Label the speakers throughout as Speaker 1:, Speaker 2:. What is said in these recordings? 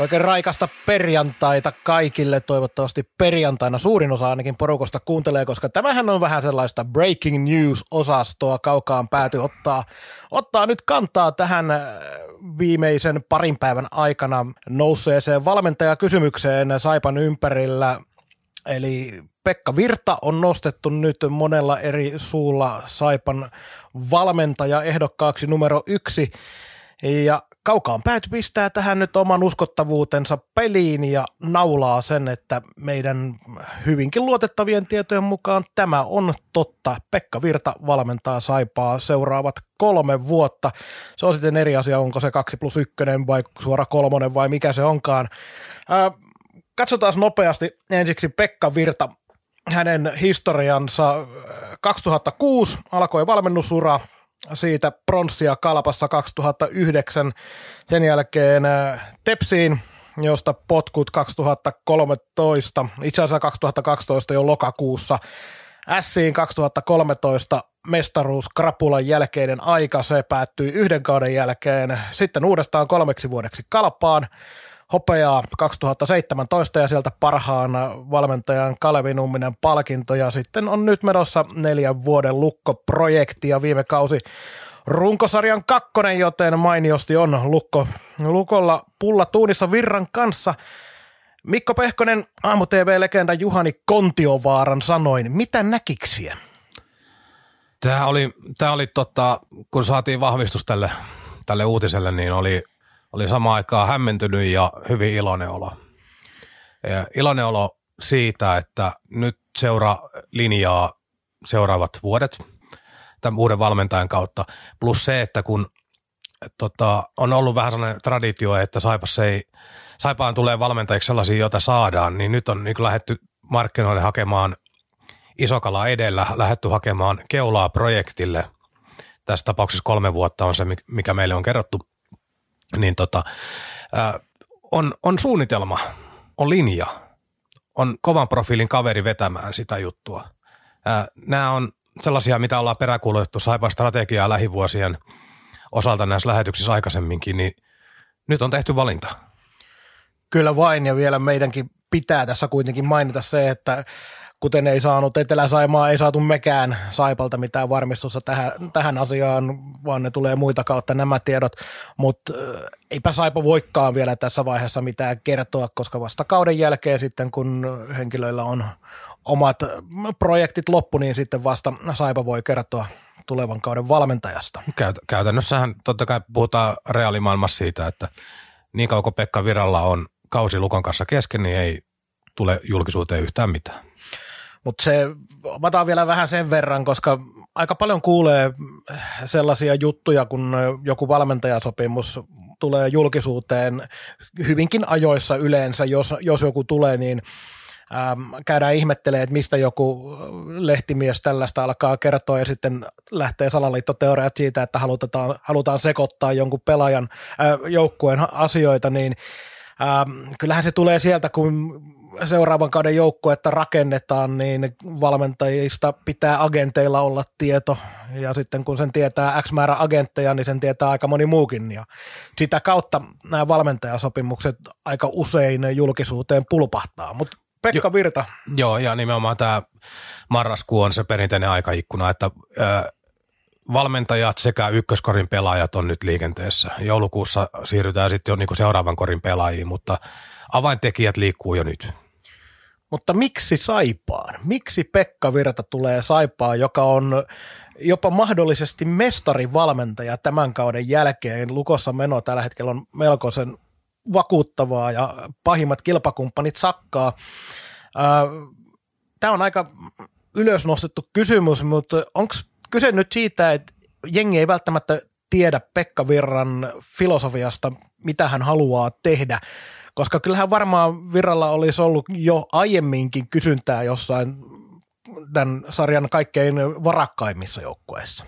Speaker 1: Oikein raikasta perjantaita kaikille. Toivottavasti perjantaina suurin osa ainakin porukosta kuuntelee, koska tämähän on vähän sellaista breaking news-osastoa. Kaukaan pääty ottaa, ottaa nyt kantaa tähän äh, viimeisen parin päivän aikana nousseeseen valmentajakysymykseen Saipan ympärillä. Eli Pekka Virta on nostettu nyt monella eri suulla Saipan valmentaja ehdokkaaksi numero yksi. Ja kaukaan pääty pistää tähän nyt oman uskottavuutensa peliin ja naulaa sen, että meidän hyvinkin luotettavien tietojen mukaan tämä on totta. Pekka Virta valmentaa Saipaa seuraavat kolme vuotta. Se on sitten eri asia, onko se kaksi plus ykkönen vai suora kolmonen vai mikä se onkaan. Ää, katsotaan nopeasti ensiksi Pekka Virta, hänen historiansa 2006 alkoi valmennusura, siitä pronssia Kalpassa 2009, sen jälkeen äh, Tepsiin, josta potkut 2013, itse asiassa 2012 jo lokakuussa, Siin 2013 mestaruus Krapulan jälkeinen aika, se päättyi yhden kauden jälkeen, sitten uudestaan kolmeksi vuodeksi Kalpaan, hopeaa 2017 ja sieltä parhaan valmentajan Kalevi Numminen palkinto ja sitten on nyt menossa neljän vuoden lukkoprojekti ja viime kausi runkosarjan kakkonen, joten mainiosti on lukko, lukolla pulla tuunissa virran kanssa. Mikko Pehkonen, aamu TV-legenda Juhani Kontiovaaran sanoin, mitä näkiksiä?
Speaker 2: Tämä oli, tämä oli tota, kun saatiin vahvistus tälle, tälle uutiselle, niin oli oli samaan aikaan hämmentynyt ja hyvin iloinen olo. Ja iloinen olo siitä, että nyt seura linjaa seuraavat vuodet tämän uuden valmentajan kautta. Plus se, että kun tota, on ollut vähän sellainen traditio, että Saipassa ei, Saipaan tulee valmentajiksi sellaisia, joita saadaan, niin nyt on niin lähdetty markkinoille hakemaan isokala edellä, lähdetty hakemaan keulaa projektille. Tässä tapauksessa kolme vuotta on se, mikä meille on kerrottu niin tota, ää, on, on suunnitelma, on linja, on kovan profiilin kaveri vetämään sitä juttua. Nämä on sellaisia, mitä ollaan peräkuulutettu Saipan strategiaa lähivuosien osalta näissä lähetyksissä aikaisemminkin, niin nyt on tehty valinta.
Speaker 1: Kyllä vain, ja vielä meidänkin pitää tässä kuitenkin mainita se, että kuten ei saanut Etelä-Saimaa, ei saatu mekään Saipalta mitään varmistusta tähän, tähän asiaan, vaan ne tulee muita kautta nämä tiedot, mutta eipä Saipa voikaan vielä tässä vaiheessa mitään kertoa, koska vasta kauden jälkeen sitten, kun henkilöillä on omat projektit loppu, niin sitten vasta Saipa voi kertoa tulevan kauden valmentajasta.
Speaker 2: Käyt, käytännössähän totta kai puhutaan reaalimaailmassa siitä, että niin kauan kuin Pekka Viralla on kausi Lukon kanssa kesken, niin ei tule julkisuuteen yhtään mitään.
Speaker 1: Mutta se, otan vielä vähän sen verran, koska aika paljon kuulee sellaisia juttuja, kun joku valmentajasopimus tulee julkisuuteen hyvinkin ajoissa yleensä, jos, jos joku tulee, niin käydään ihmettelee, että mistä joku lehtimies tällaista alkaa kertoa. Ja sitten lähtee salaliittoteoriat siitä, että halutaan, halutaan sekoittaa jonkun pelaajan äh, joukkueen asioita, niin ähm, kyllähän se tulee sieltä, kun seuraavan kauden joukkuetta rakennetaan, niin valmentajista pitää agenteilla olla tieto, ja sitten kun sen tietää X määrä agentteja, niin sen tietää aika moni muukin, ja sitä kautta nämä valmentajasopimukset aika usein julkisuuteen pulpahtaa, mutta Pekka jo, Virta.
Speaker 2: Joo, ja nimenomaan tämä marraskuu on se perinteinen aikaikkuna, että ö, valmentajat sekä ykköskorin pelaajat on nyt liikenteessä. Joulukuussa siirrytään sitten jo niinku seuraavan korin pelaajiin, mutta avaintekijät liikkuu jo nyt.
Speaker 1: Mutta miksi Saipaan? Miksi Pekka Virta tulee Saipaan, joka on jopa mahdollisesti mestarivalmentaja tämän kauden jälkeen? Lukossa meno tällä hetkellä on melkoisen vakuuttavaa ja pahimmat kilpakumppanit sakkaa. Tämä on aika ylösnostettu kysymys, mutta onko kyse nyt siitä, että jengi ei välttämättä tiedä Pekka Virran filosofiasta, mitä hän haluaa tehdä, Koska kyllähän varmaan Virralla olisi ollut jo aiemminkin kysyntää jossain tämän sarjan kaikkein varakkaimmissa joukkueissa.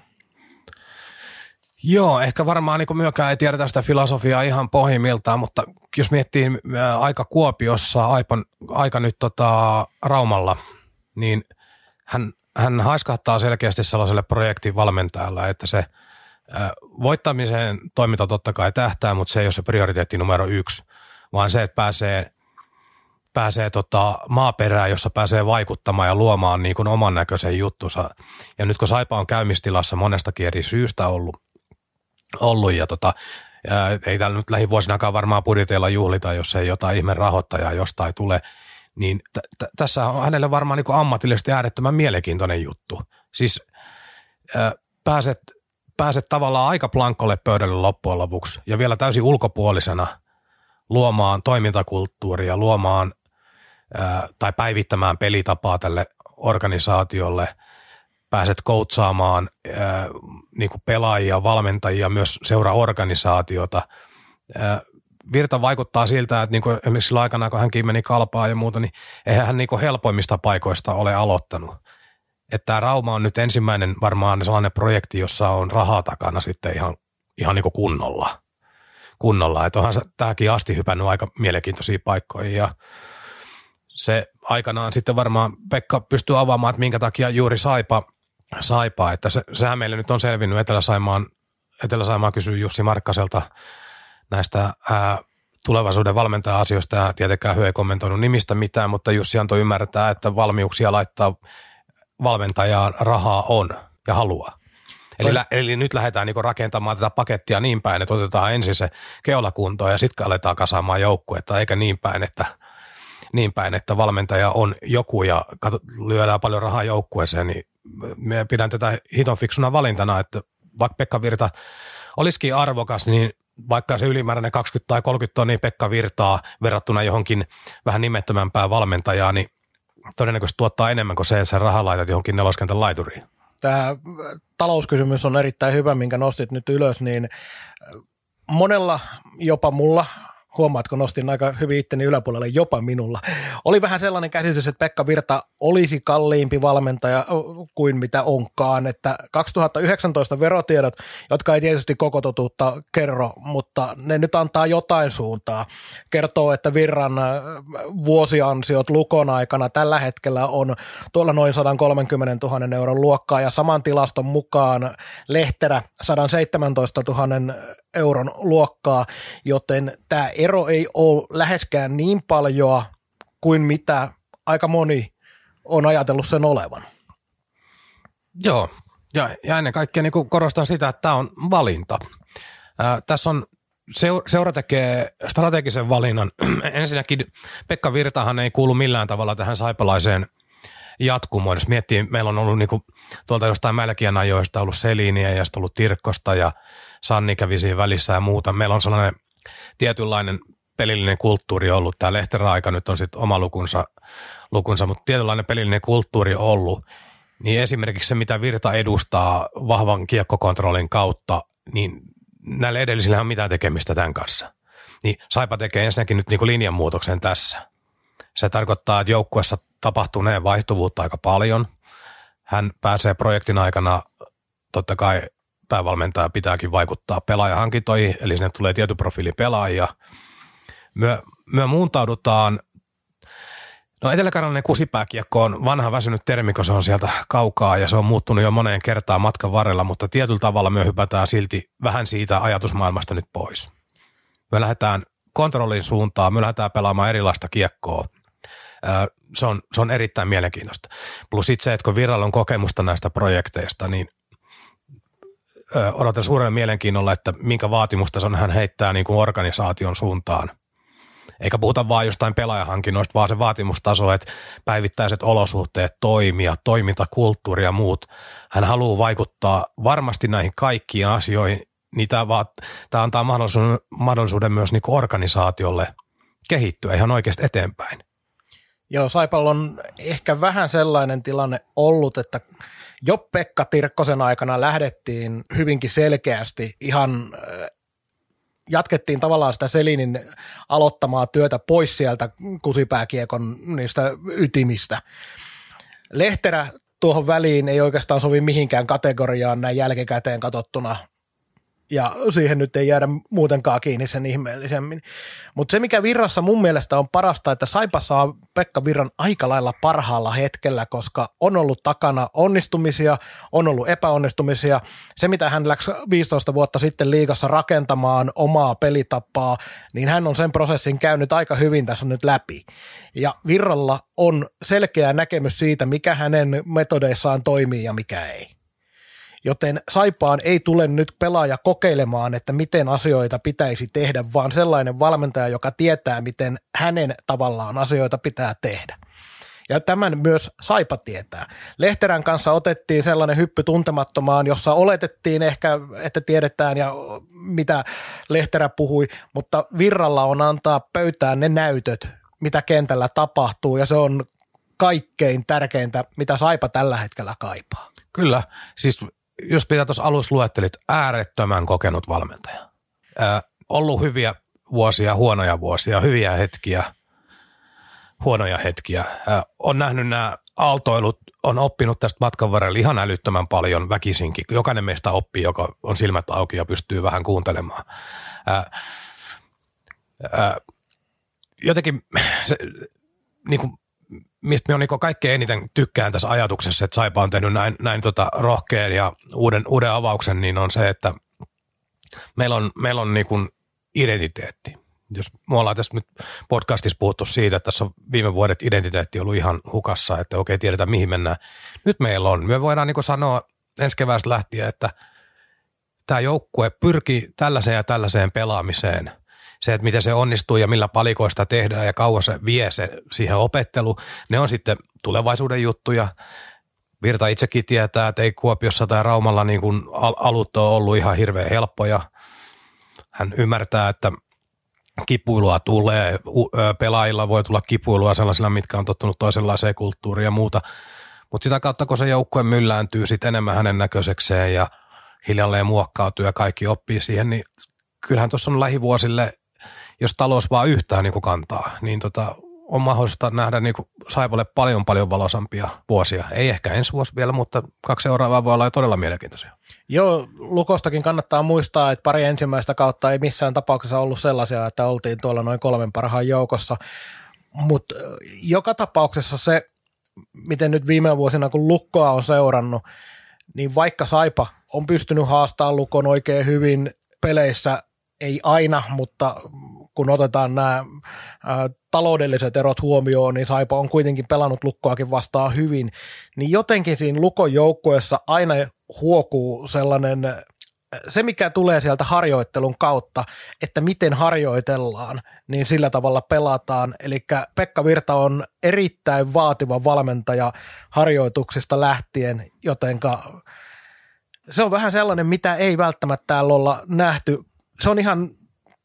Speaker 2: Joo, ehkä varmaan niin myökään ei tiedetä sitä filosofiaa ihan pohjimmiltaan, mutta jos miettii aika Kuopiossa, aika, aika nyt tota, Raumalla, niin hän, hän haiskahtaa selkeästi sellaiselle projektin valmentajalle, että se ä, voittamiseen toiminta totta kai tähtää, mutta se ei ole se prioriteetti numero yksi, vaan se, että pääsee, pääsee tota maaperään, jossa pääsee vaikuttamaan ja luomaan niin kuin oman näköisen juttunsa. Ja nyt kun Saipa on käymistilassa monestakin eri syystä ollut, ollut ja tota, ja ei täällä nyt lähivuosinakaan varmaan budjeteilla juhlita, jos ei jotain ihme rahoittajaa jostain tule, niin t- t- tässä on hänelle varmaan niin ammatillisesti äärettömän mielenkiintoinen juttu. Siis äh, pääset, pääset tavallaan aika plankolle pöydälle loppujen lopuksi ja vielä täysin ulkopuolisena luomaan toimintakulttuuria, luomaan äh, tai päivittämään pelitapaa tälle organisaatiolle – pääset koutsaamaan ää, niin pelaajia, valmentajia, myös seuraorganisaatiota. Ää, Virta vaikuttaa siltä, että niin kuin esimerkiksi sillä aikana, kun hänkin meni kalpaa ja muuta, niin eihän hän niin kuin helpoimmista paikoista ole aloittanut. Että tämä Rauma on nyt ensimmäinen varmaan sellainen projekti, jossa on rahaa takana sitten ihan, ihan niin kuin kunnolla. Kunnolla. Että onhan tämäkin asti hypännyt aika mielenkiintoisiin paikkoihin ja se aikanaan sitten varmaan Pekka pystyy avaamaan, että minkä takia juuri Saipa – Saipaa, että se, sehän meille nyt on selvinnyt Etelä-Saimaan, Etelä-Saimaa kysyy Jussi Markkaselta näistä ää, tulevaisuuden valmentaja-asioista ja tietenkään hyö ei kommentoinut nimistä mitään, mutta Jussi antoi ymmärtää, että valmiuksia laittaa valmentajaan rahaa on ja haluaa. Eli, lä, eli nyt lähdetään niinku rakentamaan tätä pakettia niin päin, että otetaan ensin se keulakunto ja sitten aletaan kasaamaan joukkuetta, eikä niin päin, että niin päin, että valmentaja on joku ja kato, lyödään paljon rahaa joukkueeseen, niin me pidän tätä hiton fiksuna valintana, että vaikka Pekka Virta olisikin arvokas, niin vaikka se ylimääräinen 20 tai 30 tonnia Pekka Virtaa verrattuna johonkin vähän nimettömämpään valmentajaan, niin todennäköisesti tuottaa enemmän kuin se, että sä rahaa laitat johonkin neloskentän laituriin.
Speaker 1: Tämä talouskysymys on erittäin hyvä, minkä nostit nyt ylös, niin monella, jopa mulla, huomaatko, nostin aika hyvin itteni yläpuolelle jopa minulla. Oli vähän sellainen käsitys, että Pekka Virta olisi kalliimpi valmentaja kuin mitä onkaan, että 2019 verotiedot, jotka ei tietysti koko totuutta kerro, mutta ne nyt antaa jotain suuntaa. Kertoo, että Virran vuosiansiot Lukon aikana tällä hetkellä on tuolla noin 130 000 euron luokkaa ja saman tilaston mukaan Lehterä 117 000 euron luokkaa, joten tämä ero ei ole läheskään niin paljon kuin mitä aika moni on ajatellut sen olevan.
Speaker 2: Joo, ja, ja ennen kaikkea niin korostan sitä, että tämä on valinta. Ää, tässä on seura tekee strategisen valinnan. Ensinnäkin Pekka Virtahan ei kuulu millään tavalla tähän saipalaiseen jatkumoon. Jos miettii, meillä on ollut niinku tuolta jostain Mälkien ajoista ollut Seliniä ja sitten ollut Tirkkosta ja Sanni kävi siinä välissä ja muuta. Meillä on sellainen tietynlainen pelillinen kulttuuri ollut. Tämä Lehterä-aika nyt on sitten oma lukunsa, lukunsa, mutta tietynlainen pelillinen kulttuuri ollut. Niin esimerkiksi se, mitä Virta edustaa vahvan kiekkokontrollin kautta, niin näillä edellisillä on mitään tekemistä tämän kanssa. Niin Saipa tekee ensinnäkin nyt niin linjanmuutoksen tässä. Se tarkoittaa, että joukkuessa tapahtuneen vaihtuvuutta aika paljon. Hän pääsee projektin aikana totta kai päävalmentaja pitääkin vaikuttaa pelaajahankintoihin, eli sinne tulee tietty profiili pelaajia. Me, me muuntaudutaan, no eteläkarjalainen kusipääkiekko on vanha väsynyt termi, kun se on sieltä kaukaa ja se on muuttunut jo moneen kertaan matkan varrella, mutta tietyllä tavalla me hypätään silti vähän siitä ajatusmaailmasta nyt pois. Me lähdetään kontrollin suuntaan, me lähdetään pelaamaan erilaista kiekkoa. Se on, se on erittäin mielenkiintoista. Plus itse, se, että kun Viralla on kokemusta näistä projekteista, niin odotan suurella mielenkiinnolla, että minkä vaatimustason hän heittää niin kuin organisaation suuntaan. Eikä puhuta vain jostain pelaajahankinnoista, vaan se vaatimustaso, että päivittäiset olosuhteet, toimia, toimintakulttuuri ja muut. Hän haluaa vaikuttaa varmasti näihin kaikkiin asioihin, niin tämä, vaan, tämä antaa mahdollisuuden, mahdollisuuden myös niin kuin organisaatiolle kehittyä ihan oikeasti eteenpäin.
Speaker 1: Joo, Saipalla on ehkä vähän sellainen tilanne ollut, että jo Pekka Tirkkosen aikana lähdettiin hyvinkin selkeästi ihan äh, jatkettiin tavallaan sitä Selinin aloittamaa työtä pois sieltä kusipääkiekon niistä ytimistä. Lehterä tuohon väliin ei oikeastaan sovi mihinkään kategoriaan näin jälkikäteen katsottuna ja siihen nyt ei jäädä muutenkaan kiinni sen ihmeellisemmin. Mutta se, mikä Virrassa mun mielestä on parasta, että Saipa saa Pekka Virran aika lailla parhaalla hetkellä, koska on ollut takana onnistumisia, on ollut epäonnistumisia. Se, mitä hän läksi 15 vuotta sitten liigassa rakentamaan omaa pelitapaa, niin hän on sen prosessin käynyt aika hyvin tässä nyt läpi. Ja Virralla on selkeä näkemys siitä, mikä hänen metodeissaan toimii ja mikä ei. Joten Saipaan ei tule nyt pelaaja kokeilemaan, että miten asioita pitäisi tehdä, vaan sellainen valmentaja, joka tietää, miten hänen tavallaan asioita pitää tehdä. Ja tämän myös Saipa tietää. Lehterän kanssa otettiin sellainen hyppy tuntemattomaan, jossa oletettiin ehkä, että tiedetään ja mitä Lehterä puhui, mutta Virralla on antaa pöytään ne näytöt, mitä kentällä tapahtuu ja se on kaikkein tärkeintä, mitä Saipa tällä hetkellä kaipaa.
Speaker 2: Kyllä, siis jos pitää tuossa alussa luettelit, äärettömän kokenut valmentaja. Ää, ollut hyviä vuosia, huonoja vuosia, hyviä hetkiä, huonoja hetkiä. Ää, on nähnyt nämä aaltoilut, on oppinut tästä matkan varrella ihan älyttömän paljon väkisinkin. Jokainen meistä oppii, joka on silmät auki ja pystyy vähän kuuntelemaan. Ää, ää, jotenkin se, niin kuin mistä me on niin kaikkein eniten tykkään tässä ajatuksessa, että Saipa on tehnyt näin, näin tota rohkean ja uuden, uuden avauksen, niin on se, että meillä on, meillä on niin kuin identiteetti. Jos me ollaan tässä nyt podcastissa puhuttu siitä, että tässä on viime vuodet identiteetti ollut ihan hukassa, että okei, tiedetään mihin mennään. Nyt meillä on. Me voidaan niin sanoa ensi keväästä lähtien, että tämä joukkue pyrkii tällaiseen ja tällaiseen pelaamiseen – se, että miten se onnistuu ja millä palikoista tehdään ja kauan se vie se siihen opettelu, ne on sitten tulevaisuuden juttuja. Virta itsekin tietää, että ei Kuopiossa tai Raumalla niin kuin alut ole ollut ihan hirveän helppoja. Hän ymmärtää, että kipuilua tulee, pelaajilla voi tulla kipuilua sellaisilla, mitkä on tottunut toisenlaiseen kulttuuriin ja muuta. Mutta sitä kautta, kun se joukkue myllääntyy sitten enemmän hänen näköisekseen ja hiljalleen muokkautuu ja kaikki oppii siihen, niin kyllähän tuossa on lähivuosille jos talous vaan yhtään niin kuin kantaa, niin tota, on mahdollista nähdä niin kuin Saipalle paljon paljon valosampia vuosia. Ei ehkä ensi vuosi vielä, mutta kaksi seuraavaa voi olla jo todella mielenkiintoisia.
Speaker 1: Joo, Lukostakin kannattaa muistaa, että pari ensimmäistä kautta ei missään tapauksessa ollut sellaisia, että oltiin tuolla noin kolmen parhaan joukossa. Mutta joka tapauksessa se, miten nyt viime vuosina kun Lukkoa on seurannut, niin vaikka Saipa on pystynyt haastamaan Lukon oikein hyvin peleissä, ei aina, mutta kun otetaan nämä ää, taloudelliset erot huomioon, niin Saipa on kuitenkin pelannut lukkoakin vastaan hyvin, niin jotenkin siinä lukon joukkueessa aina huokuu sellainen se, mikä tulee sieltä harjoittelun kautta, että miten harjoitellaan, niin sillä tavalla pelataan. Eli Pekka Virta on erittäin vaativa valmentaja harjoituksista lähtien, jotenka se on vähän sellainen, mitä ei välttämättä täällä olla nähty. Se on ihan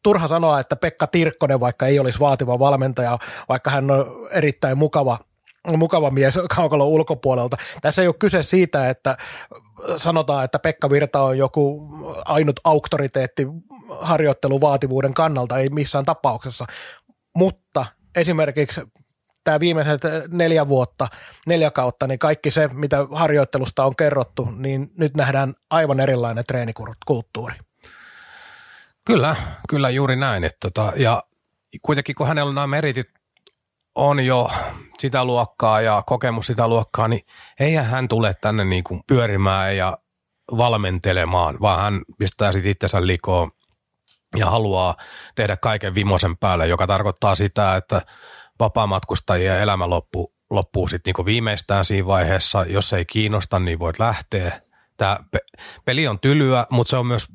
Speaker 1: turha sanoa, että Pekka Tirkkonen, vaikka ei olisi vaativa valmentaja, vaikka hän on erittäin mukava mukava mies kaukalon ulkopuolelta. Tässä ei ole kyse siitä, että sanotaan, että Pekka Virta on joku ainut auktoriteetti harjoitteluvaativuuden kannalta, ei missään tapauksessa. Mutta esimerkiksi tämä viimeiset neljä vuotta, neljä kautta, niin kaikki se, mitä harjoittelusta on kerrottu, niin nyt nähdään aivan erilainen treenikulttuuri.
Speaker 2: Kyllä, kyllä juuri näin. Että tota, ja kuitenkin kun hänellä nämä meritit on jo sitä luokkaa ja kokemus sitä luokkaa, niin eihän hän tule tänne niin kuin pyörimään ja valmentelemaan, vaan hän pistää sitten itsensä likoon ja haluaa tehdä kaiken vimosen päälle, joka tarkoittaa sitä, että vapaamatkustajien elämä loppuu, loppuu sitten niin viimeistään siinä vaiheessa. Jos ei kiinnosta, niin voit lähteä. Tämä peli on tylyä, mutta se on myös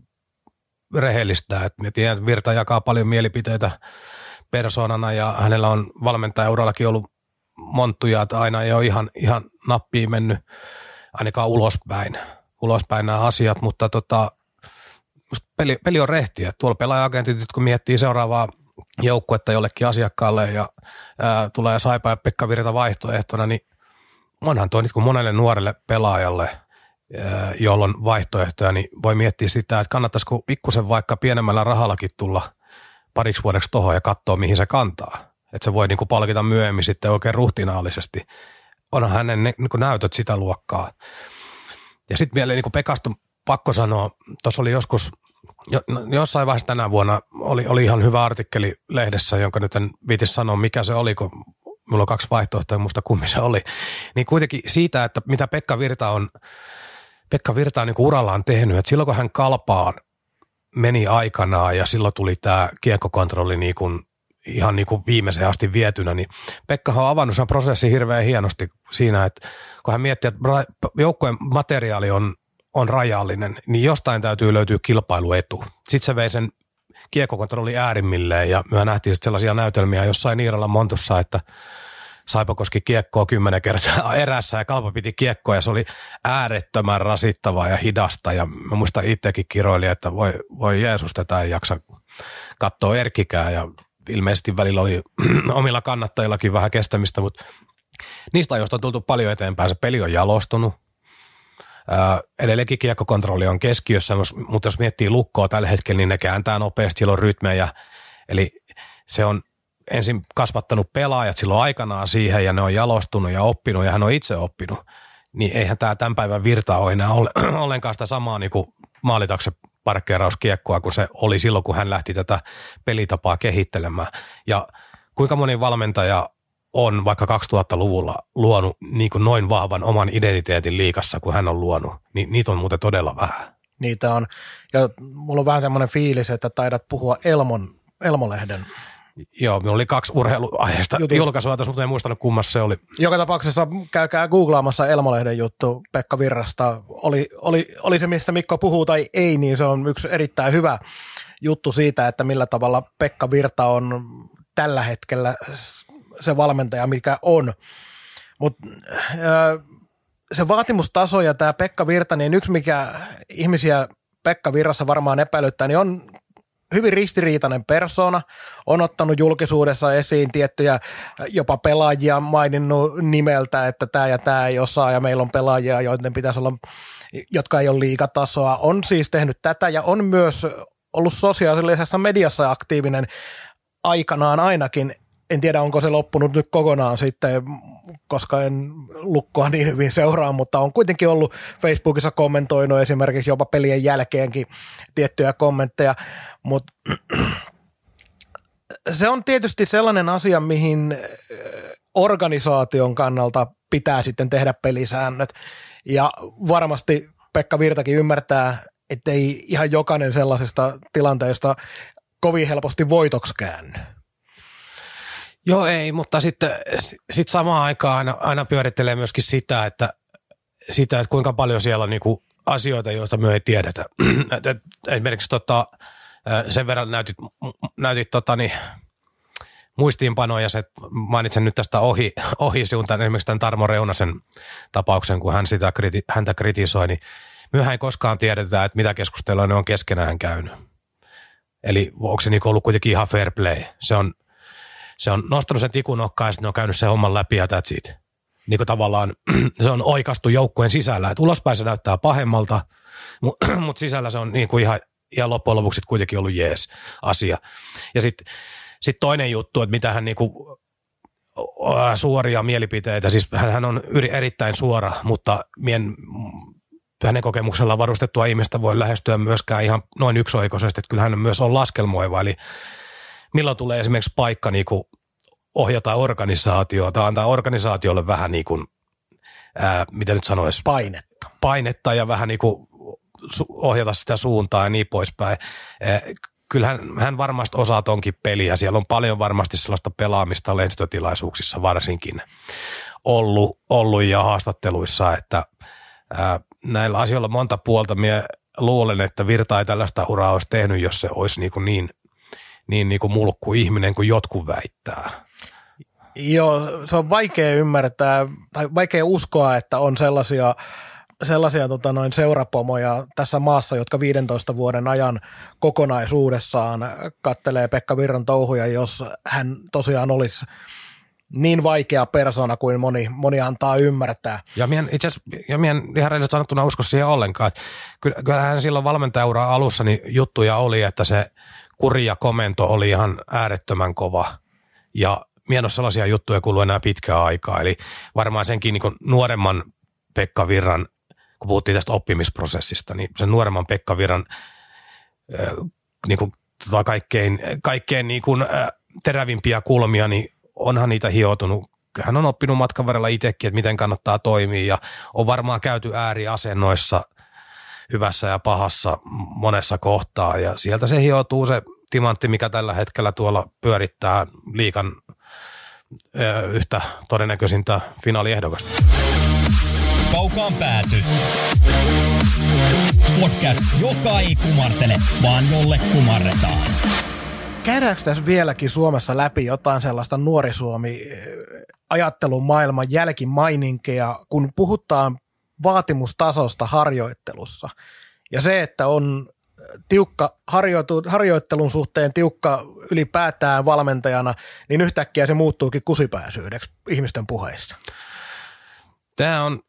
Speaker 2: rehellistä. Et tiedän, että Virta jakaa paljon mielipiteitä persoonana ja hänellä on valmentajaurallakin ollut monttuja, että aina ei ole ihan, ihan nappiin mennyt ainakaan ulospäin, ulospäin nämä asiat, mutta tota, peli, peli on rehtiä. Tuolla pelaaja-agentit, kun miettii seuraavaa joukkuetta jollekin asiakkaalle ja ää, tulee Saipa ja Pekka Virta vaihtoehtona, niin onhan tuo nyt kuin monelle nuorelle pelaajalle jolla on vaihtoehtoja, niin voi miettiä sitä, että kannattaisiko pikkusen vaikka pienemmällä rahallakin tulla pariksi vuodeksi tuohon ja katsoa, mihin se kantaa. Että se voi niin kuin palkita myöhemmin sitten oikein ruhtinaalisesti. Onhan hänen niin kuin näytöt sitä luokkaa. Ja sitten vielä niin kuin Pekasta pakko sanoa, tuossa oli joskus, jo, no, jossain vaiheessa tänä vuonna oli, oli ihan hyvä artikkeli lehdessä, jonka nyt en viiti sanoa, mikä se oli, kun mulla on kaksi vaihtoehtoa, musta kummi se oli. Niin kuitenkin siitä, että mitä Pekka Virta on, Pekka Virta on niin urallaan tehnyt, että silloin kun hän kalpaan meni aikanaan ja silloin tuli tämä kiekkokontrolli niin kuin ihan niin kuin viimeiseen asti vietynä, niin Pekka on avannut sen prosessin hirveän hienosti siinä, että kun hän miettii, että joukkojen materiaali on, on rajallinen, niin jostain täytyy löytyä kilpailuetu. Sitten se vei sen kiekkokontrolli äärimmilleen ja me nähtiin sellaisia näytelmiä jossain Niiralla Montussa, että Saipa koski kiekkoa kymmenen kertaa erässä ja Kalpa piti kiekkoa ja se oli äärettömän rasittavaa ja hidasta ja mä muistan itsekin kiroili, että voi, voi Jeesus tätä ei jaksa katsoa erkikää ja ilmeisesti välillä oli omilla kannattajillakin vähän kestämistä, mutta niistä ajoista on tultu paljon eteenpäin. Se peli on jalostunut. edelleenkin kiekkokontrolli on keskiössä, mutta jos miettii lukkoa tällä hetkellä, niin ne kääntää nopeasti, sillä on rytmejä. Eli se on ensin kasvattanut pelaajat silloin aikanaan siihen ja ne on jalostunut ja oppinut ja hän on itse oppinut. Niin eihän tämä tämän päivän virta ole enää ollenkaan sitä samaa niin kuin maalitakse parkkeerauskiekkoa kuin se oli silloin, kun hän lähti tätä pelitapaa kehittelemään. Ja kuinka moni valmentaja on vaikka 2000-luvulla luonut niin kuin noin vahvan oman identiteetin liikassa kuin hän on luonut, niin niitä on muuten todella vähän.
Speaker 1: Niitä on. Ja mulla on vähän semmoinen fiilis, että taidat puhua Elmon, Elmolehden
Speaker 2: Joo, minulla oli kaksi urheiluaiheesta Jutut. julkaisua tässä, mutta en muistanut kummassa se oli.
Speaker 1: Joka tapauksessa käykää googlaamassa Elmolehden juttu Pekka Virrasta. Oli, oli, oli se, mistä Mikko puhuu tai ei, niin se on yksi erittäin hyvä juttu siitä, että millä tavalla Pekka Virta on tällä hetkellä se valmentaja, mikä on. Mutta se vaatimustaso ja tämä Pekka Virta, niin yksi mikä ihmisiä Pekka Virrassa varmaan epäilyttää, niin on hyvin ristiriitainen persona, on ottanut julkisuudessa esiin tiettyjä jopa pelaajia maininnut nimeltä, että tämä ja tämä ei osaa ja meillä on pelaajia, joiden pitäisi olla, jotka ei ole liikatasoa. On siis tehnyt tätä ja on myös ollut sosiaalisessa mediassa aktiivinen aikanaan ainakin en tiedä, onko se loppunut nyt kokonaan sitten, koska en lukkoa niin hyvin seuraa, mutta on kuitenkin ollut Facebookissa kommentoinut esimerkiksi jopa pelien jälkeenkin tiettyjä kommentteja, mutta se on tietysti sellainen asia, mihin eh, organisaation kannalta pitää sitten tehdä pelisäännöt. Ja varmasti Pekka Virtakin ymmärtää, että ei ihan jokainen sellaisesta tilanteesta kovin helposti voitoksi käänny.
Speaker 2: Joo ei, mutta sitten sit samaan aikaan aina, aina pyörittelee myöskin sitä, että, sitä, että kuinka paljon siellä on niinku asioita, joista me ei tiedetä. et, et, esimerkiksi tota, sen verran näytit, näytit tota, niin, muistiinpanoja, se, mainitsen nyt tästä ohi, ohi suuntaan, esimerkiksi tämän Tarmo Reunasen tapauksen, kun hän sitä häntä kritisoi, niin myöhän ei koskaan tiedetä, että mitä keskustelua ne on keskenään käynyt. Eli onko se niin ollut kuitenkin ihan fair play. Se on, se on nostanut sen tikun nokkaan ja sitten on käynyt sen homman läpi ja that's it. Niin kuin tavallaan se on oikastu joukkueen sisällä. Että ulospäin se näyttää pahemmalta, mutta mut sisällä se on niin kuin ihan, ihan loppujen lopuksi kuitenkin ollut jees asia. Ja sitten sit toinen juttu, että mitä hän niin kuin, suoria mielipiteitä, siis hän on erittäin suora, mutta mien, hänen kokemuksella varustettua ihmistä voi lähestyä myöskään ihan noin yksioikoisesti, että kyllä hän myös on laskelmoiva, eli milloin tulee esimerkiksi paikka niin kuin ohjata organisaatiota, antaa organisaatiolle vähän niin kuin, ää, mitä nyt sanoisi?
Speaker 1: Painetta.
Speaker 2: Painetta ja vähän niin kuin ohjata sitä suuntaa ja niin poispäin. Kyllähän hän varmasti osaa tonkin peliä. Siellä on paljon varmasti sellaista pelaamista lehdistötilaisuuksissa varsinkin ollut, ollut ja haastatteluissa, että ää, näillä asioilla monta puolta. Mie luulen, että Virta ei tällaista uraa olisi tehnyt, jos se olisi niin, kuin niin niin, niin kuin mulkku ihminen kuin jotkut väittää.
Speaker 1: Joo, se on vaikea ymmärtää tai vaikea uskoa, että on sellaisia sellaisia tota, noin seurapomoja tässä maassa, jotka 15 vuoden ajan kokonaisuudessaan kattelee Pekka Virran touhuja, jos hän tosiaan olisi niin vaikea persona kuin moni, moni antaa ymmärtää.
Speaker 2: Ja mien, itse asiassa, ja mien ihan rehellisesti sanottuna usko siihen ollenkaan. Että kyllähän silloin valmentajaura alussa niin juttuja oli, että se kuri ja komento oli ihan äärettömän kova. Ja mien ole sellaisia juttuja kuullut enää pitkää aikaa. Eli varmaan senkin niin nuoremman Pekka Virran, kun puhuttiin tästä oppimisprosessista, niin sen nuoremman Pekka Virran niin kuin, tota kaikkein, kaikkein niin kuin, terävimpiä kulmia, niin onhan niitä hioutunut. Hän on oppinut matkan varrella itsekin, että miten kannattaa toimia ja on varmaan käyty ääriasennoissa hyvässä ja pahassa monessa kohtaa ja sieltä se hioutuu se timantti, mikä tällä hetkellä tuolla pyörittää liikan yhtä todennäköisintä finaaliehdokasta.
Speaker 3: Kaukaan pääty. Podcast, joka ei kumartele, vaan jolle kumarretaan.
Speaker 1: Käydäänkö tässä vieläkin Suomessa läpi jotain sellaista nuori Suomi ajattelun maailman jälkimaininkeja, kun puhutaan vaatimustasosta harjoittelussa. Ja se, että on tiukka harjoitu, harjoittelun suhteen tiukka ylipäätään valmentajana, niin yhtäkkiä se muuttuukin kusipääsyydeksi ihmisten puheissa.
Speaker 2: Tämä on,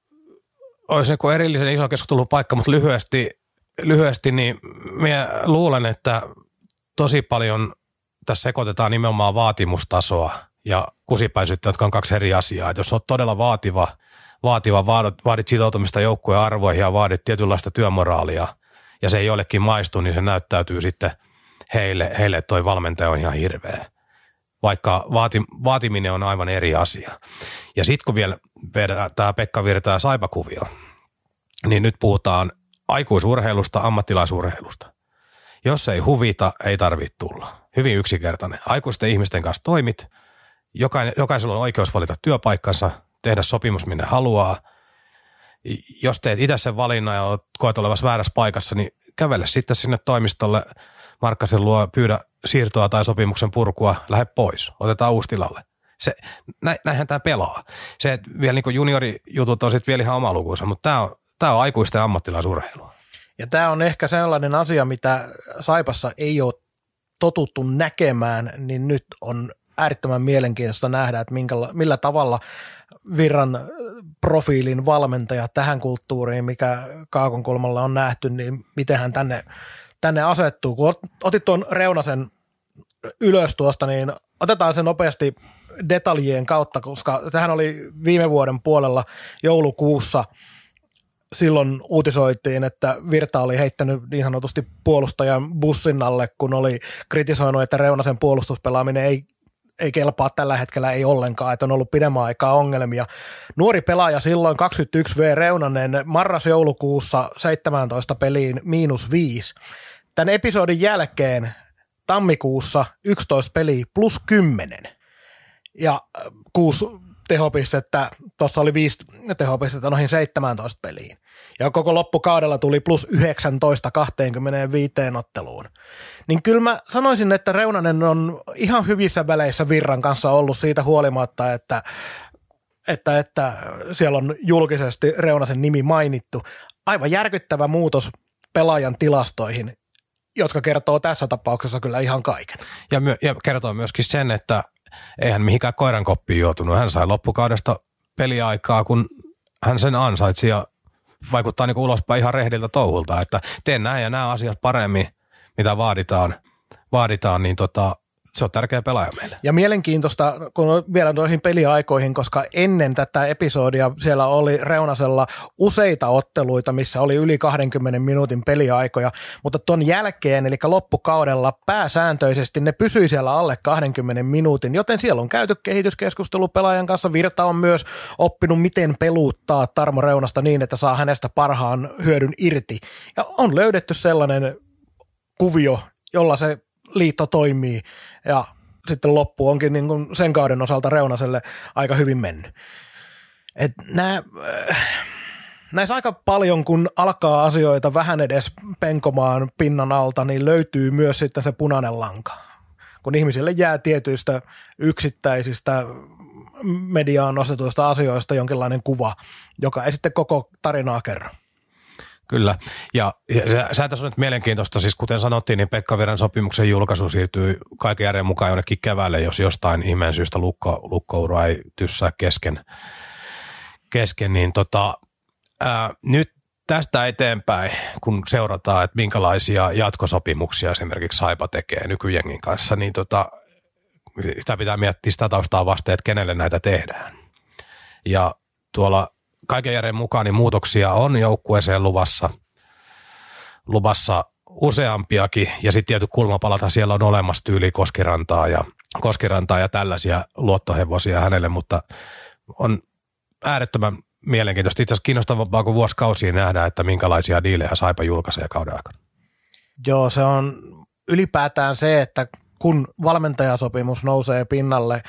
Speaker 2: olisi niin erillisen iso keskustelun paikka, mutta lyhyesti, lyhyesti niin minä luulen, että tosi paljon tässä sekoitetaan nimenomaan vaatimustasoa ja kusipäisyyttä, jotka on kaksi eri asiaa. Et jos olet todella vaativa, vaativa vaadit, vaadit sitoutumista joukkueen arvoihin ja vaadit tietynlaista työmoraalia – ja se ei jollekin maistu, niin se näyttäytyy sitten heille, heille toi valmentaja on ihan hirveä. Vaikka vaati, vaatiminen on aivan eri asia. Ja sitten kun vielä tämä Pekka Virta ja Saipakuvio, niin nyt puhutaan aikuisurheilusta, ammattilaisurheilusta. Jos ei huvita, ei tarvitse tulla. Hyvin yksinkertainen. Aikuisten ihmisten kanssa toimit, jokaisella on oikeus valita työpaikkansa, tehdä sopimus minne haluaa – jos teet sen valinnan ja koet olevassa väärässä paikassa, niin kävele sitten sinne toimistolle Markkasen luo, pyydä siirtoa tai sopimuksen purkua, lähde pois, otetaan uusi tilalle. Se, nä, näinhän tämä pelaa. Se, että vielä niin juniorijutut on sitten vielä ihan oma lukuunsa, mutta tämä on, tämä on aikuisten ammattilaisurheilua.
Speaker 1: Ja tämä on ehkä sellainen asia, mitä Saipassa ei ole totuttu näkemään, niin nyt on äärettömän mielenkiintoista nähdä, että minkä, millä tavalla Virran profiilin valmentaja tähän kulttuuriin, mikä Kaakon kulmalla on nähty, niin miten hän tänne, tänne asettuu. Kun otit tuon Reunasen ylös tuosta, niin otetaan se nopeasti detaljien kautta, koska sehän oli viime vuoden puolella joulukuussa silloin uutisoitiin, että Virta oli heittänyt niin sanotusti puolustajan bussin alle, kun oli kritisoinut, että Reunasen puolustuspelaaminen ei ei kelpaa tällä hetkellä ei ollenkaan, että on ollut pidemmän aikaa ongelmia. Nuori pelaaja silloin 21V Reunanen marras-joulukuussa 17 peliin miinus 5. Tämän episodin jälkeen tammikuussa 11 peliä plus 10 ja 6 tehopistettä, tuossa oli 5 tehopistettä noihin 17 peliin. Ja koko loppukaudella tuli plus 19 25 otteluun niin kyllä mä sanoisin, että Reunanen on ihan hyvissä väleissä Virran kanssa ollut siitä huolimatta, että, että, että siellä on julkisesti Reunasen nimi mainittu. Aivan järkyttävä muutos pelaajan tilastoihin, jotka kertoo tässä tapauksessa kyllä ihan kaiken.
Speaker 2: Ja, my- ja kertoo myöskin sen, että eihän mihinkään koiran koppiin joutunut. Hän sai loppukaudesta peliaikaa, kun hän sen ansaitsi ja vaikuttaa niin ulospäin ihan rehdiltä touhulta, että teen näin ja nämä asiat paremmin – mitä vaaditaan, vaaditaan niin tota, se on tärkeä pelaaja meille.
Speaker 1: Ja mielenkiintoista, kun vielä noihin peliaikoihin, koska ennen tätä episodia siellä oli Reunasella useita otteluita, missä oli yli 20 minuutin peliaikoja, mutta ton jälkeen, eli loppukaudella pääsääntöisesti ne pysyi siellä alle 20 minuutin, joten siellä on käyty kehityskeskustelu pelaajan kanssa. Virta on myös oppinut, miten peluuttaa Tarmo Reunasta niin, että saa hänestä parhaan hyödyn irti. Ja on löydetty sellainen kuvio, jolla se liitto toimii ja sitten loppu onkin niin kuin sen kauden osalta Reunaselle aika hyvin mennyt. Et nää, äh, näissä aika paljon, kun alkaa asioita vähän edes penkomaan pinnan alta, niin löytyy myös sitten se punainen lanka. Kun ihmisille jää tietyistä yksittäisistä mediaan nostetuista asioista jonkinlainen kuva, joka ei sitten koko tarinaa kerro.
Speaker 2: Kyllä. Ja, ja se, sehän tässä on nyt mielenkiintoista, siis kuten sanottiin, niin Pekka Viran sopimuksen julkaisu siirtyy kaiken järjen mukaan jonnekin keväälle, jos jostain ihmeen syystä lukko, lukkoura ei tyssää kesken, kesken niin tota, ää, nyt tästä eteenpäin, kun seurataan, että minkälaisia jatkosopimuksia esimerkiksi Saipa tekee nykyjengin kanssa, niin tota, sitä pitää miettiä sitä taustaa vasten, että kenelle näitä tehdään. Ja tuolla kaiken järjen mukaan niin muutoksia on joukkueeseen luvassa, luvassa useampiakin ja sitten tietyt kulmapalata siellä on olemassa tyyli Koskirantaa ja, Koskirantaa ja tällaisia luottohevosia hänelle, mutta on äärettömän mielenkiintoista. Itse asiassa kiinnostavampaa kuin vuosikausiin nähdään, että minkälaisia diilejä Saipa julkaisee kauden aikana.
Speaker 1: Joo, se on ylipäätään se, että kun valmentajasopimus nousee pinnalle,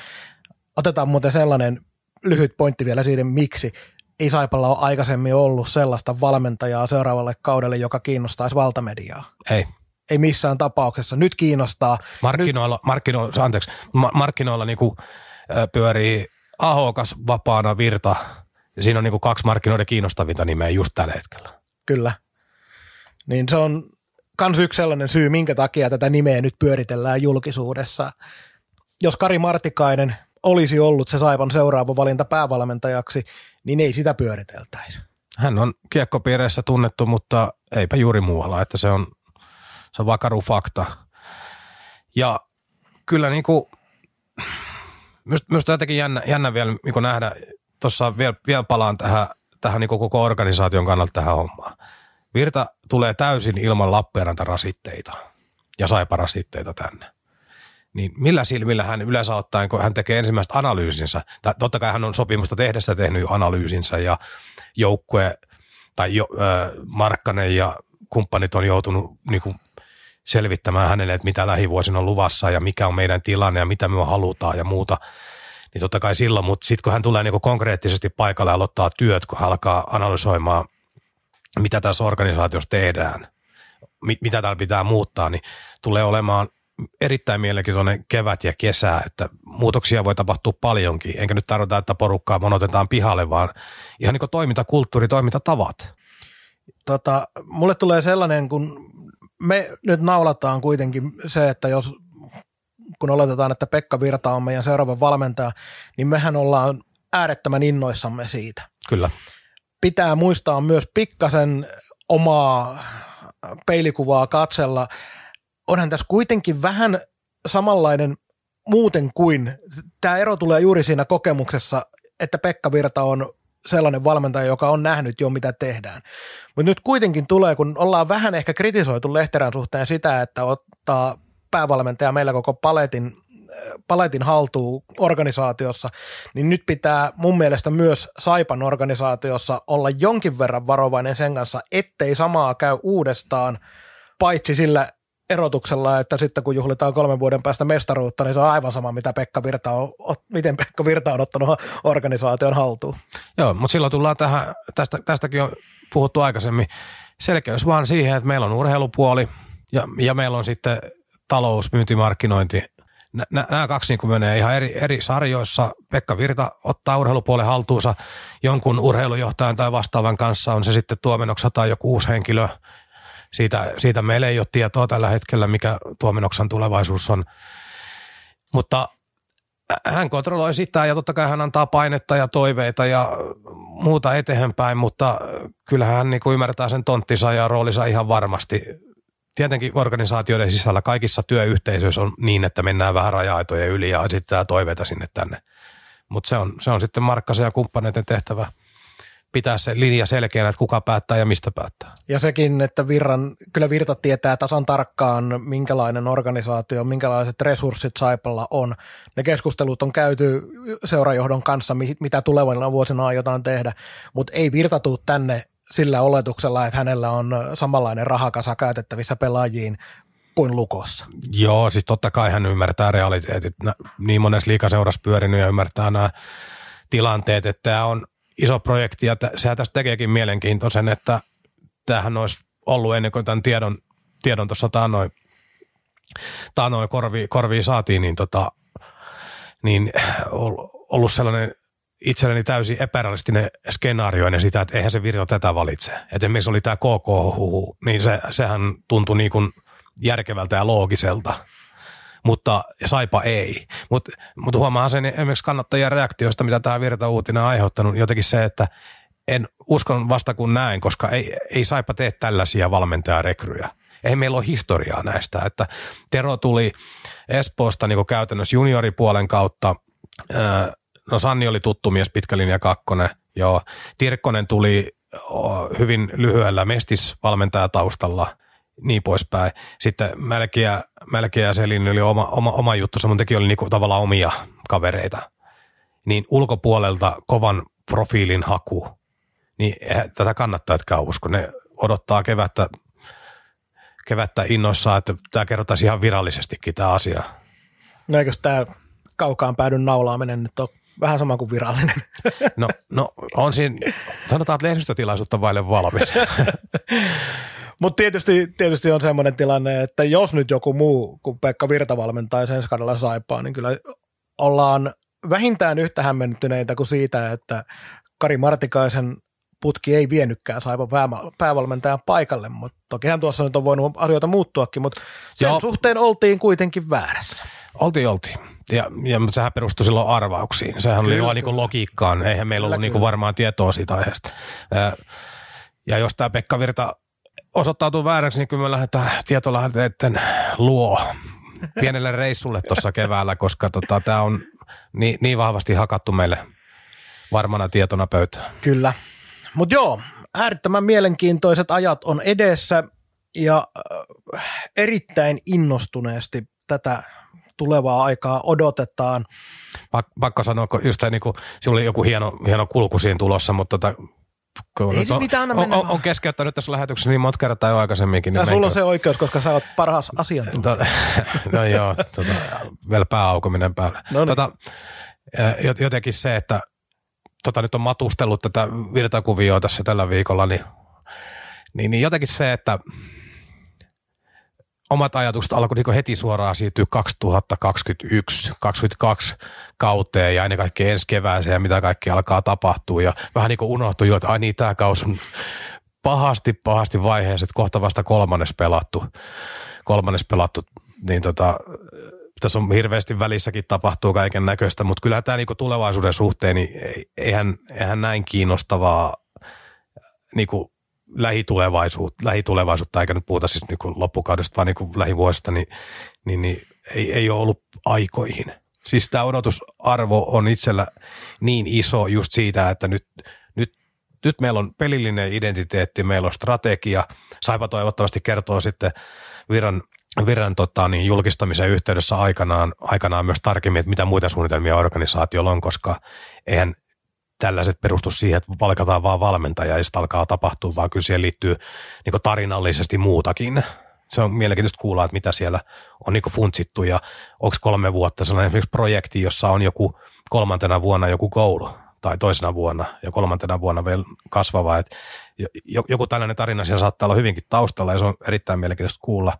Speaker 1: otetaan muuten sellainen lyhyt pointti vielä siitä, miksi ei Saipalla ole aikaisemmin ollut sellaista valmentajaa seuraavalle kaudelle, joka kiinnostaisi valtamediaa.
Speaker 2: Ei.
Speaker 1: Ei missään tapauksessa. Nyt kiinnostaa.
Speaker 2: Markkinoilla,
Speaker 1: Nyt,
Speaker 2: markkinoilla, anteeksi, ma- markkinoilla niinku, pyörii Ahokas, Vapaana, Virta. Ja siinä on niinku kaksi markkinoiden kiinnostavinta nimeä just tällä hetkellä.
Speaker 1: Kyllä. Niin se on kans yksi sellainen syy, minkä takia tätä nimeä nyt pyöritellään julkisuudessa. Jos Kari Martikainen olisi ollut se Saipan seuraava valinta päävalmentajaksi, niin ei sitä pyöriteltäisi.
Speaker 2: Hän on kiekkopiireissä tunnettu, mutta eipä juuri muualla, että se on, se on vakaru fakta. Ja kyllä niin kuin, myös, myös jotenkin jännä, jännä vielä niin nähdä, tuossa vielä, vielä palaan tähän, tähän niin koko organisaation kannalta tähän hommaan. Virta tulee täysin ilman Lappeenranta rasitteita ja saipa rasitteita tänne niin millä silmillä hän yleensä ottaen, kun hän tekee ensimmäistä analyysinsä, tai totta kai hän on sopimusta tehdessä tehnyt analyysinsä ja joukkue tai jo, äh, Markkanen ja kumppanit on joutunut niin kuin, selvittämään hänelle, että mitä lähivuosina on luvassa ja mikä on meidän tilanne ja mitä me halutaan ja muuta. Niin totta kai silloin, mutta sitten kun hän tulee niin konkreettisesti paikalle ja aloittaa työt, kun hän alkaa analysoimaan, mitä tässä organisaatiossa tehdään, mitä täällä pitää muuttaa, niin tulee olemaan erittäin mielenkiintoinen kevät ja kesä, että muutoksia voi tapahtua paljonkin. Enkä nyt tarvita, että porukkaa monotetaan pihalle, vaan ihan niin kuin toimintakulttuuri, toimintatavat.
Speaker 1: Tota, mulle tulee sellainen, kun me nyt naulataan kuitenkin se, että jos kun oletetaan, että Pekka Virta on meidän seuraava valmentaja, niin mehän ollaan äärettömän innoissamme siitä.
Speaker 2: Kyllä.
Speaker 1: Pitää muistaa myös pikkasen omaa peilikuvaa katsella – onhan tässä kuitenkin vähän samanlainen muuten kuin, tämä ero tulee juuri siinä kokemuksessa, että Pekka Virta on sellainen valmentaja, joka on nähnyt jo mitä tehdään. Mutta nyt kuitenkin tulee, kun ollaan vähän ehkä kritisoitu Lehterän suhteen sitä, että ottaa päävalmentaja meillä koko paletin, paletin haltuun organisaatiossa, niin nyt pitää mun mielestä myös Saipan organisaatiossa olla jonkin verran varovainen sen kanssa, ettei samaa käy uudestaan, paitsi sillä erotuksella, että sitten kun juhlitaan kolmen vuoden päästä mestaruutta, niin se on aivan sama, mitä Pekka Virta on, miten Pekka Virta on ottanut organisaation haltuun.
Speaker 2: Joo, mutta silloin tullaan tähän, tästä, tästäkin on puhuttu aikaisemmin, selkeys vaan siihen, että meillä on urheilupuoli ja, ja meillä on sitten talous, myyntimarkkinointi. Nämä kaksi niin menee ihan eri, eri sarjoissa. Pekka Virta ottaa urheilupuolen haltuunsa jonkun urheilujohtajan tai vastaavan kanssa, on se sitten tuomenoksa tai joku uusi henkilö – siitä, siitä meillä ei ole tietoa tällä hetkellä, mikä Tuominoksan tulevaisuus on. Mutta hän kontrolloi sitä ja totta kai hän antaa painetta ja toiveita ja muuta eteenpäin, mutta kyllähän hän niin kuin ymmärtää sen tonttinsa ja roolinsa ihan varmasti. Tietenkin organisaatioiden sisällä kaikissa työyhteisöissä on niin, että mennään vähän raja-aitojen yli ja esittää toiveita sinne tänne. Mutta se on, se on sitten Markkasen ja kumppaneiden tehtävä – pitää se linja selkeänä, että kuka päättää ja mistä päättää.
Speaker 1: Ja sekin, että Virran, kyllä Virta tietää tasan tarkkaan, minkälainen organisaatio, minkälaiset resurssit Saipalla on. Ne keskustelut on käyty seurajohdon kanssa, mitä tulevana vuosina aiotaan tehdä, mutta ei Virta tuu tänne sillä oletuksella, että hänellä on samanlainen rahakasa käytettävissä pelaajiin kuin lukossa.
Speaker 2: Joo, siis totta kai hän ymmärtää realiteetit. Niin monessa liikaseurassa pyörinyt ja ymmärtää nämä tilanteet, että tämä on iso projekti ja sehän tästä tekeekin mielenkiintoisen, että tämähän olisi ollut ennen kuin tämän tiedon, tiedon tuossa taannoin, taannoin korvi, korviin saatiin, niin, tota, niin ollut sellainen itselleni täysin epärealistinen skenaario ennen sitä, että eihän se Virta tätä valitse. Että esimerkiksi oli tämä KK-huhu, niin se, sehän tuntui niin kuin järkevältä ja loogiselta mutta Saipa ei. Mutta mut huomaa sen esimerkiksi kannattajien reaktioista, mitä tämä Virta-uutinen on aiheuttanut, jotenkin se, että en uskon vasta kun näin, koska ei, ei Saipa tee tällaisia valmentajarekryjä. Ei meillä ole historiaa näistä, että Tero tuli Espoosta niin käytännössä junioripuolen kautta, no Sanni oli tuttu mies, pitkä linja kakkonen, joo. Tirkkonen tuli hyvin lyhyellä mestisvalmentajataustalla, niin poispäin. Sitten Mälkiä, Mälkiä ja Selin oli oma, oma, oma juttu, mun teki oli niinku tavallaan omia kavereita. Niin ulkopuolelta kovan profiilin haku, niin tätä kannattaa etkä usko. Ne odottaa kevättä, kevättä innoissaan, että tämä kerrotaan ihan virallisestikin tämä asia.
Speaker 1: No eikös tämä kaukaan päädyn naulaaminen nyt ole vähän sama kuin virallinen?
Speaker 2: No, no on siinä, sanotaan, että lehdistötilaisuutta vaille valmis.
Speaker 1: Mutta tietysti, tietysti on semmoinen tilanne, että jos nyt joku muu kuin Pekka Virta valmentaa sen skadalla saipaa, niin kyllä ollaan vähintään yhtä hämmentyneitä kuin siitä, että Kari Martikaisen putki ei vienykkään saipa päävalmentajan paikalle, mutta tokihan tuossa nyt on voinut asioita muuttuakin, mutta sen Joo. suhteen oltiin kuitenkin väärässä.
Speaker 2: Oltiin, oltiin. Ja, ja sehän perustui silloin arvauksiin. Sehän kyllä, oli vaan niin logiikkaan. Eihän meillä kyllä, ollut niin varmaan tietoa siitä aiheesta. Ja jos tämä Pekka Virta osoittautuu vääräksi, niin kyllä me lähdetään tietolähteiden luo pienelle reissulle tuossa keväällä, koska tota, tämä on niin, niin vahvasti hakattu meille varmana tietona pöytään.
Speaker 1: Kyllä. Mutta joo, äärettömän mielenkiintoiset ajat on edessä ja äh, erittäin innostuneesti tätä tulevaa aikaa odotetaan.
Speaker 2: Pakko sanoa, kun just niin kuin, oli joku hieno, hieno kulku siinä tulossa, mutta tota,
Speaker 1: ei se mitään
Speaker 2: on, on, on, keskeyttänyt tässä lähetyksessä niin monta kertaa jo aikaisemminkin.
Speaker 1: Niin sulla on se oikeus, koska sä oot paras asiantuntija.
Speaker 2: no joo, tota, vielä pääaukominen päällä. No niin. tota, jotenkin se, että tota, nyt on matustellut tätä virtakuvioa tässä tällä viikolla, niin, niin, niin jotenkin se, että omat ajatukset alkoi niin heti suoraan siirtyä 2021 2022 kauteen ja ennen kaikkea ensi kevääseen ja mitä kaikki alkaa tapahtua. Ja vähän niin kuin unohtui jo, että ai niin, tämä kaus on pahasti, pahasti vaiheessa, että kohta vasta kolmannes pelattu. Kolmannes pelattu, niin tota, tässä on hirveästi välissäkin tapahtuu kaiken näköistä, mutta kyllä tämä niin tulevaisuuden suhteen, niin eihän, eihän näin kiinnostavaa niin kuin lähitulevaisuutta, lähitulevaisuutta, eikä nyt puhuta siis niin loppukaudesta, vaan niin lähivuosista, niin, niin, niin ei, ei ole ollut aikoihin. Siis tämä odotusarvo on itsellä niin iso just siitä, että nyt, nyt, nyt meillä on pelillinen identiteetti, meillä on strategia. Saipa toivottavasti kertoo sitten viran, viran tota, niin julkistamisen yhteydessä aikanaan, aikanaan myös tarkemmin, että mitä muita suunnitelmia organisaatiolla on, koska eihän tällaiset perustu siihen, että palkataan vaan valmentaja ja sitten alkaa tapahtua, vaan kyllä siihen liittyy niin tarinallisesti muutakin. Se on mielenkiintoista kuulla, että mitä siellä on niin funtsittu ja onko kolme vuotta sellainen esimerkiksi projekti, jossa on joku kolmantena vuonna joku koulu tai toisena vuonna ja kolmantena vuonna vielä kasvava. Että joku tällainen tarina siellä saattaa olla hyvinkin taustalla ja se on erittäin mielenkiintoista kuulla.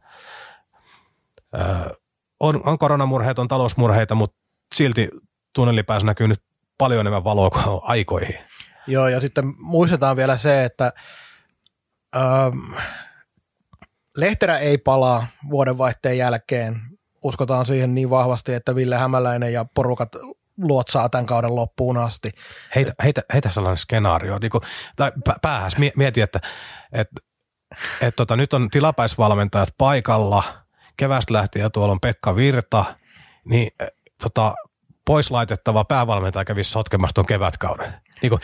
Speaker 2: on, on koronamurheita, on talousmurheita, mutta silti tunnelipäässä näkyy nyt paljon enemmän valoa kuin aikoihin.
Speaker 1: Joo, ja sitten muistetaan vielä se, että ähm, Lehterä ei palaa vuodenvaihteen jälkeen. Uskotaan siihen niin vahvasti, että Ville Hämäläinen ja porukat luotsaa tämän kauden loppuun asti.
Speaker 2: Heitä, heitä, heitä sellainen skenaario, niin kuin, tai päähäs mieti, että, että, että tota, nyt on tilapäisvalmentajat paikalla, kevästä lähtien tuolla on Pekka Virta, niin tota, pois laitettava päävalmentaja kävisi sotkemassa tuon kevätkauden. Niin kuin,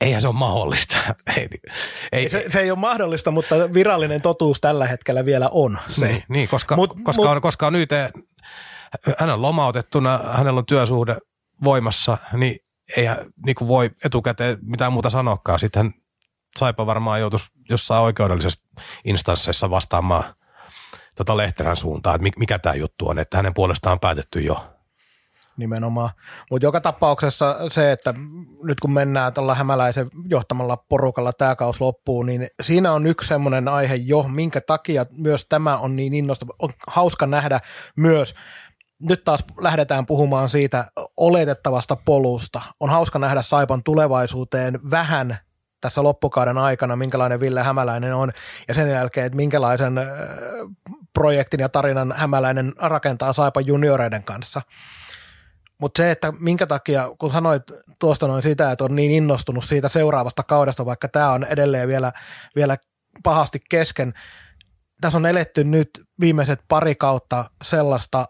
Speaker 2: eihän se ole mahdollista. ei,
Speaker 1: ei, se, se ei ole mahdollista, mutta virallinen totuus tällä hetkellä vielä on se.
Speaker 2: Niin, niin koska, mut, koska, mut, on, koska on nyt, hän on lomautettuna, hänellä on työsuhde voimassa, niin ei niin kuin voi etukäteen mitään muuta sanoakaan. Sitten hän Saipa varmaan joutuisi jossain oikeudellisessa instansseissa vastaamaan tota Lehterän suuntaan, että mikä tämä juttu on, että hänen puolestaan on päätetty jo
Speaker 1: nimenomaan. Mutta joka tapauksessa se, että nyt kun mennään tuolla hämäläisen johtamalla porukalla tämä kaus loppuun, niin siinä on yksi semmoinen aihe jo, minkä takia myös tämä on niin innostava. On hauska nähdä myös nyt taas lähdetään puhumaan siitä oletettavasta polusta. On hauska nähdä Saipan tulevaisuuteen vähän tässä loppukauden aikana, minkälainen Ville Hämäläinen on, ja sen jälkeen, että minkälaisen projektin ja tarinan Hämäläinen rakentaa Saipan junioreiden kanssa. Mutta se, että minkä takia, kun sanoit tuosta noin sitä, että on niin innostunut siitä seuraavasta kaudesta, vaikka tämä on edelleen vielä, vielä pahasti kesken, tässä on eletty nyt viimeiset pari kautta sellaista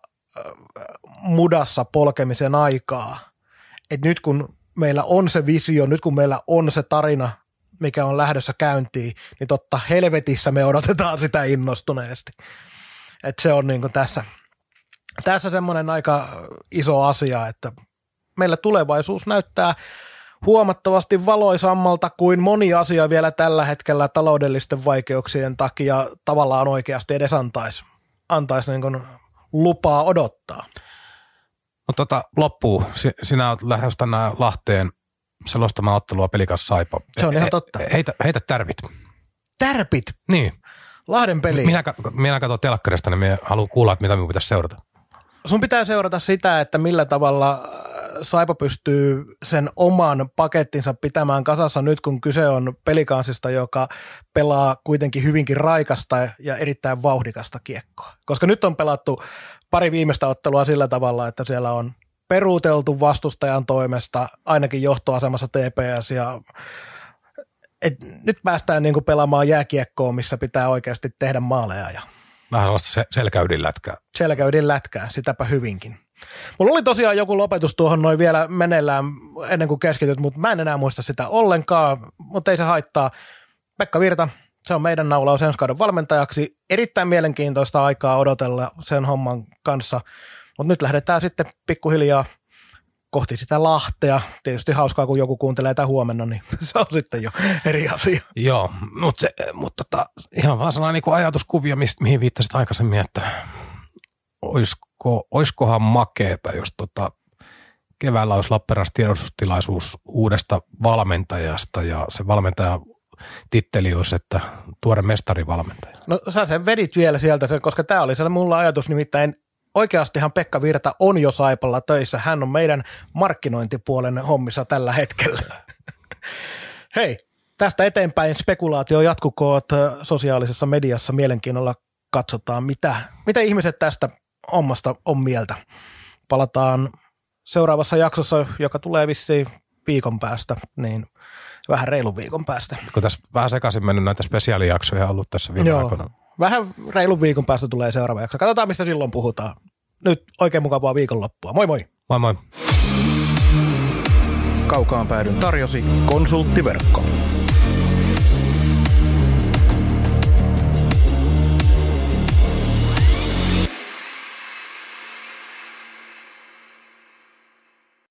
Speaker 1: mudassa polkemisen aikaa, että nyt kun meillä on se visio, nyt kun meillä on se tarina, mikä on lähdössä käyntiin, niin totta helvetissä me odotetaan sitä innostuneesti. Et se on niin tässä, tässä semmoinen aika iso asia, että meillä tulevaisuus näyttää huomattavasti valoisammalta kuin moni asia vielä tällä hetkellä taloudellisten vaikeuksien takia tavallaan oikeasti edes antaisi antais niin lupaa odottaa.
Speaker 2: No tota, loppuu. Sinä olet lähes tänään Lahteen selostamaan ottelua pelikas Saipa.
Speaker 1: Se on ihan totta.
Speaker 2: Heitä, heitä tärpit.
Speaker 1: Tärpit?
Speaker 2: Niin.
Speaker 1: Lahden peli.
Speaker 2: Minä, minä katson telkkarista, niin minä haluan kuulla, että mitä minun pitäisi seurata.
Speaker 1: Sun pitää seurata sitä, että millä tavalla Saipa pystyy sen oman pakettinsa pitämään kasassa nyt, kun kyse on pelikansista, joka pelaa kuitenkin hyvinkin raikasta ja erittäin vauhdikasta kiekkoa. Koska nyt on pelattu pari viimeistä ottelua sillä tavalla, että siellä on peruuteltu vastustajan toimesta, ainakin johtoasemassa TPS ja et nyt päästään niinku pelaamaan jääkiekkoa, missä pitää oikeasti tehdä maaleja. Ja
Speaker 2: Vähän sellaista selkäydin lätkää.
Speaker 1: Selkäydin lätkää, sitäpä hyvinkin. Mulla oli tosiaan joku lopetus tuohon noin vielä meneillään ennen kuin keskityt, mutta mä en enää muista sitä ollenkaan, mutta ei se haittaa. Pekka Virta, se on meidän naulaus ensi kauden valmentajaksi. Erittäin mielenkiintoista aikaa odotella sen homman kanssa, mutta nyt lähdetään sitten pikkuhiljaa kohti sitä Lahtea. Tietysti hauskaa, kun joku kuuntelee tätä huomenna, niin se on sitten jo eri asia.
Speaker 2: Joo, mutta, se, mutta tota, ihan vaan sellainen niin ajatuskuvio, mihin viittasit aikaisemmin, että olisiko, olisikohan makeeta, jos tota, keväällä olisi Lappeenrannassa tiedostustilaisuus uudesta valmentajasta ja se valmentaja titteli olisi, että tuore mestarivalmentaja.
Speaker 1: No sä sen vedit vielä sieltä, koska tämä oli sellainen mulla ajatus, nimittäin oikeastihan Pekka Virta on jo Saipalla töissä. Hän on meidän markkinointipuolen hommissa tällä hetkellä. Hei, tästä eteenpäin spekulaatio jatkukoot sosiaalisessa mediassa. Mielenkiinnolla katsotaan, mitä, mitä ihmiset tästä hommasta on mieltä. Palataan seuraavassa jaksossa, joka tulee vissiin viikon päästä, niin vähän reilun viikon päästä.
Speaker 2: Kun tässä vähän sekaisin mennyt näitä spesiaalijaksoja ollut tässä viime Joo. aikoina.
Speaker 1: Vähän reilun viikon päästä tulee seuraava jakso. Katsotaan, mistä silloin puhutaan. Nyt oikein mukavaa viikonloppua. Moi moi!
Speaker 2: Moi moi!
Speaker 1: Kaukaan päädyn tarjosi konsulttiverkko.